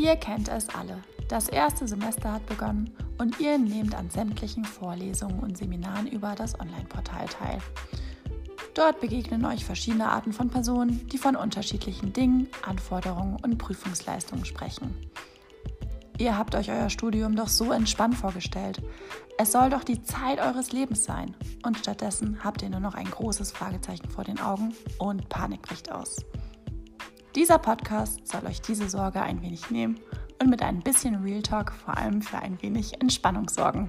Ihr kennt es alle. Das erste Semester hat begonnen und ihr nehmt an sämtlichen Vorlesungen und Seminaren über das Online-Portal teil. Dort begegnen euch verschiedene Arten von Personen, die von unterschiedlichen Dingen, Anforderungen und Prüfungsleistungen sprechen. Ihr habt euch euer Studium doch so entspannt vorgestellt. Es soll doch die Zeit eures Lebens sein. Und stattdessen habt ihr nur noch ein großes Fragezeichen vor den Augen und Panik bricht aus. Dieser Podcast soll euch diese Sorge ein wenig nehmen und mit ein bisschen Real Talk vor allem für ein wenig Entspannung sorgen.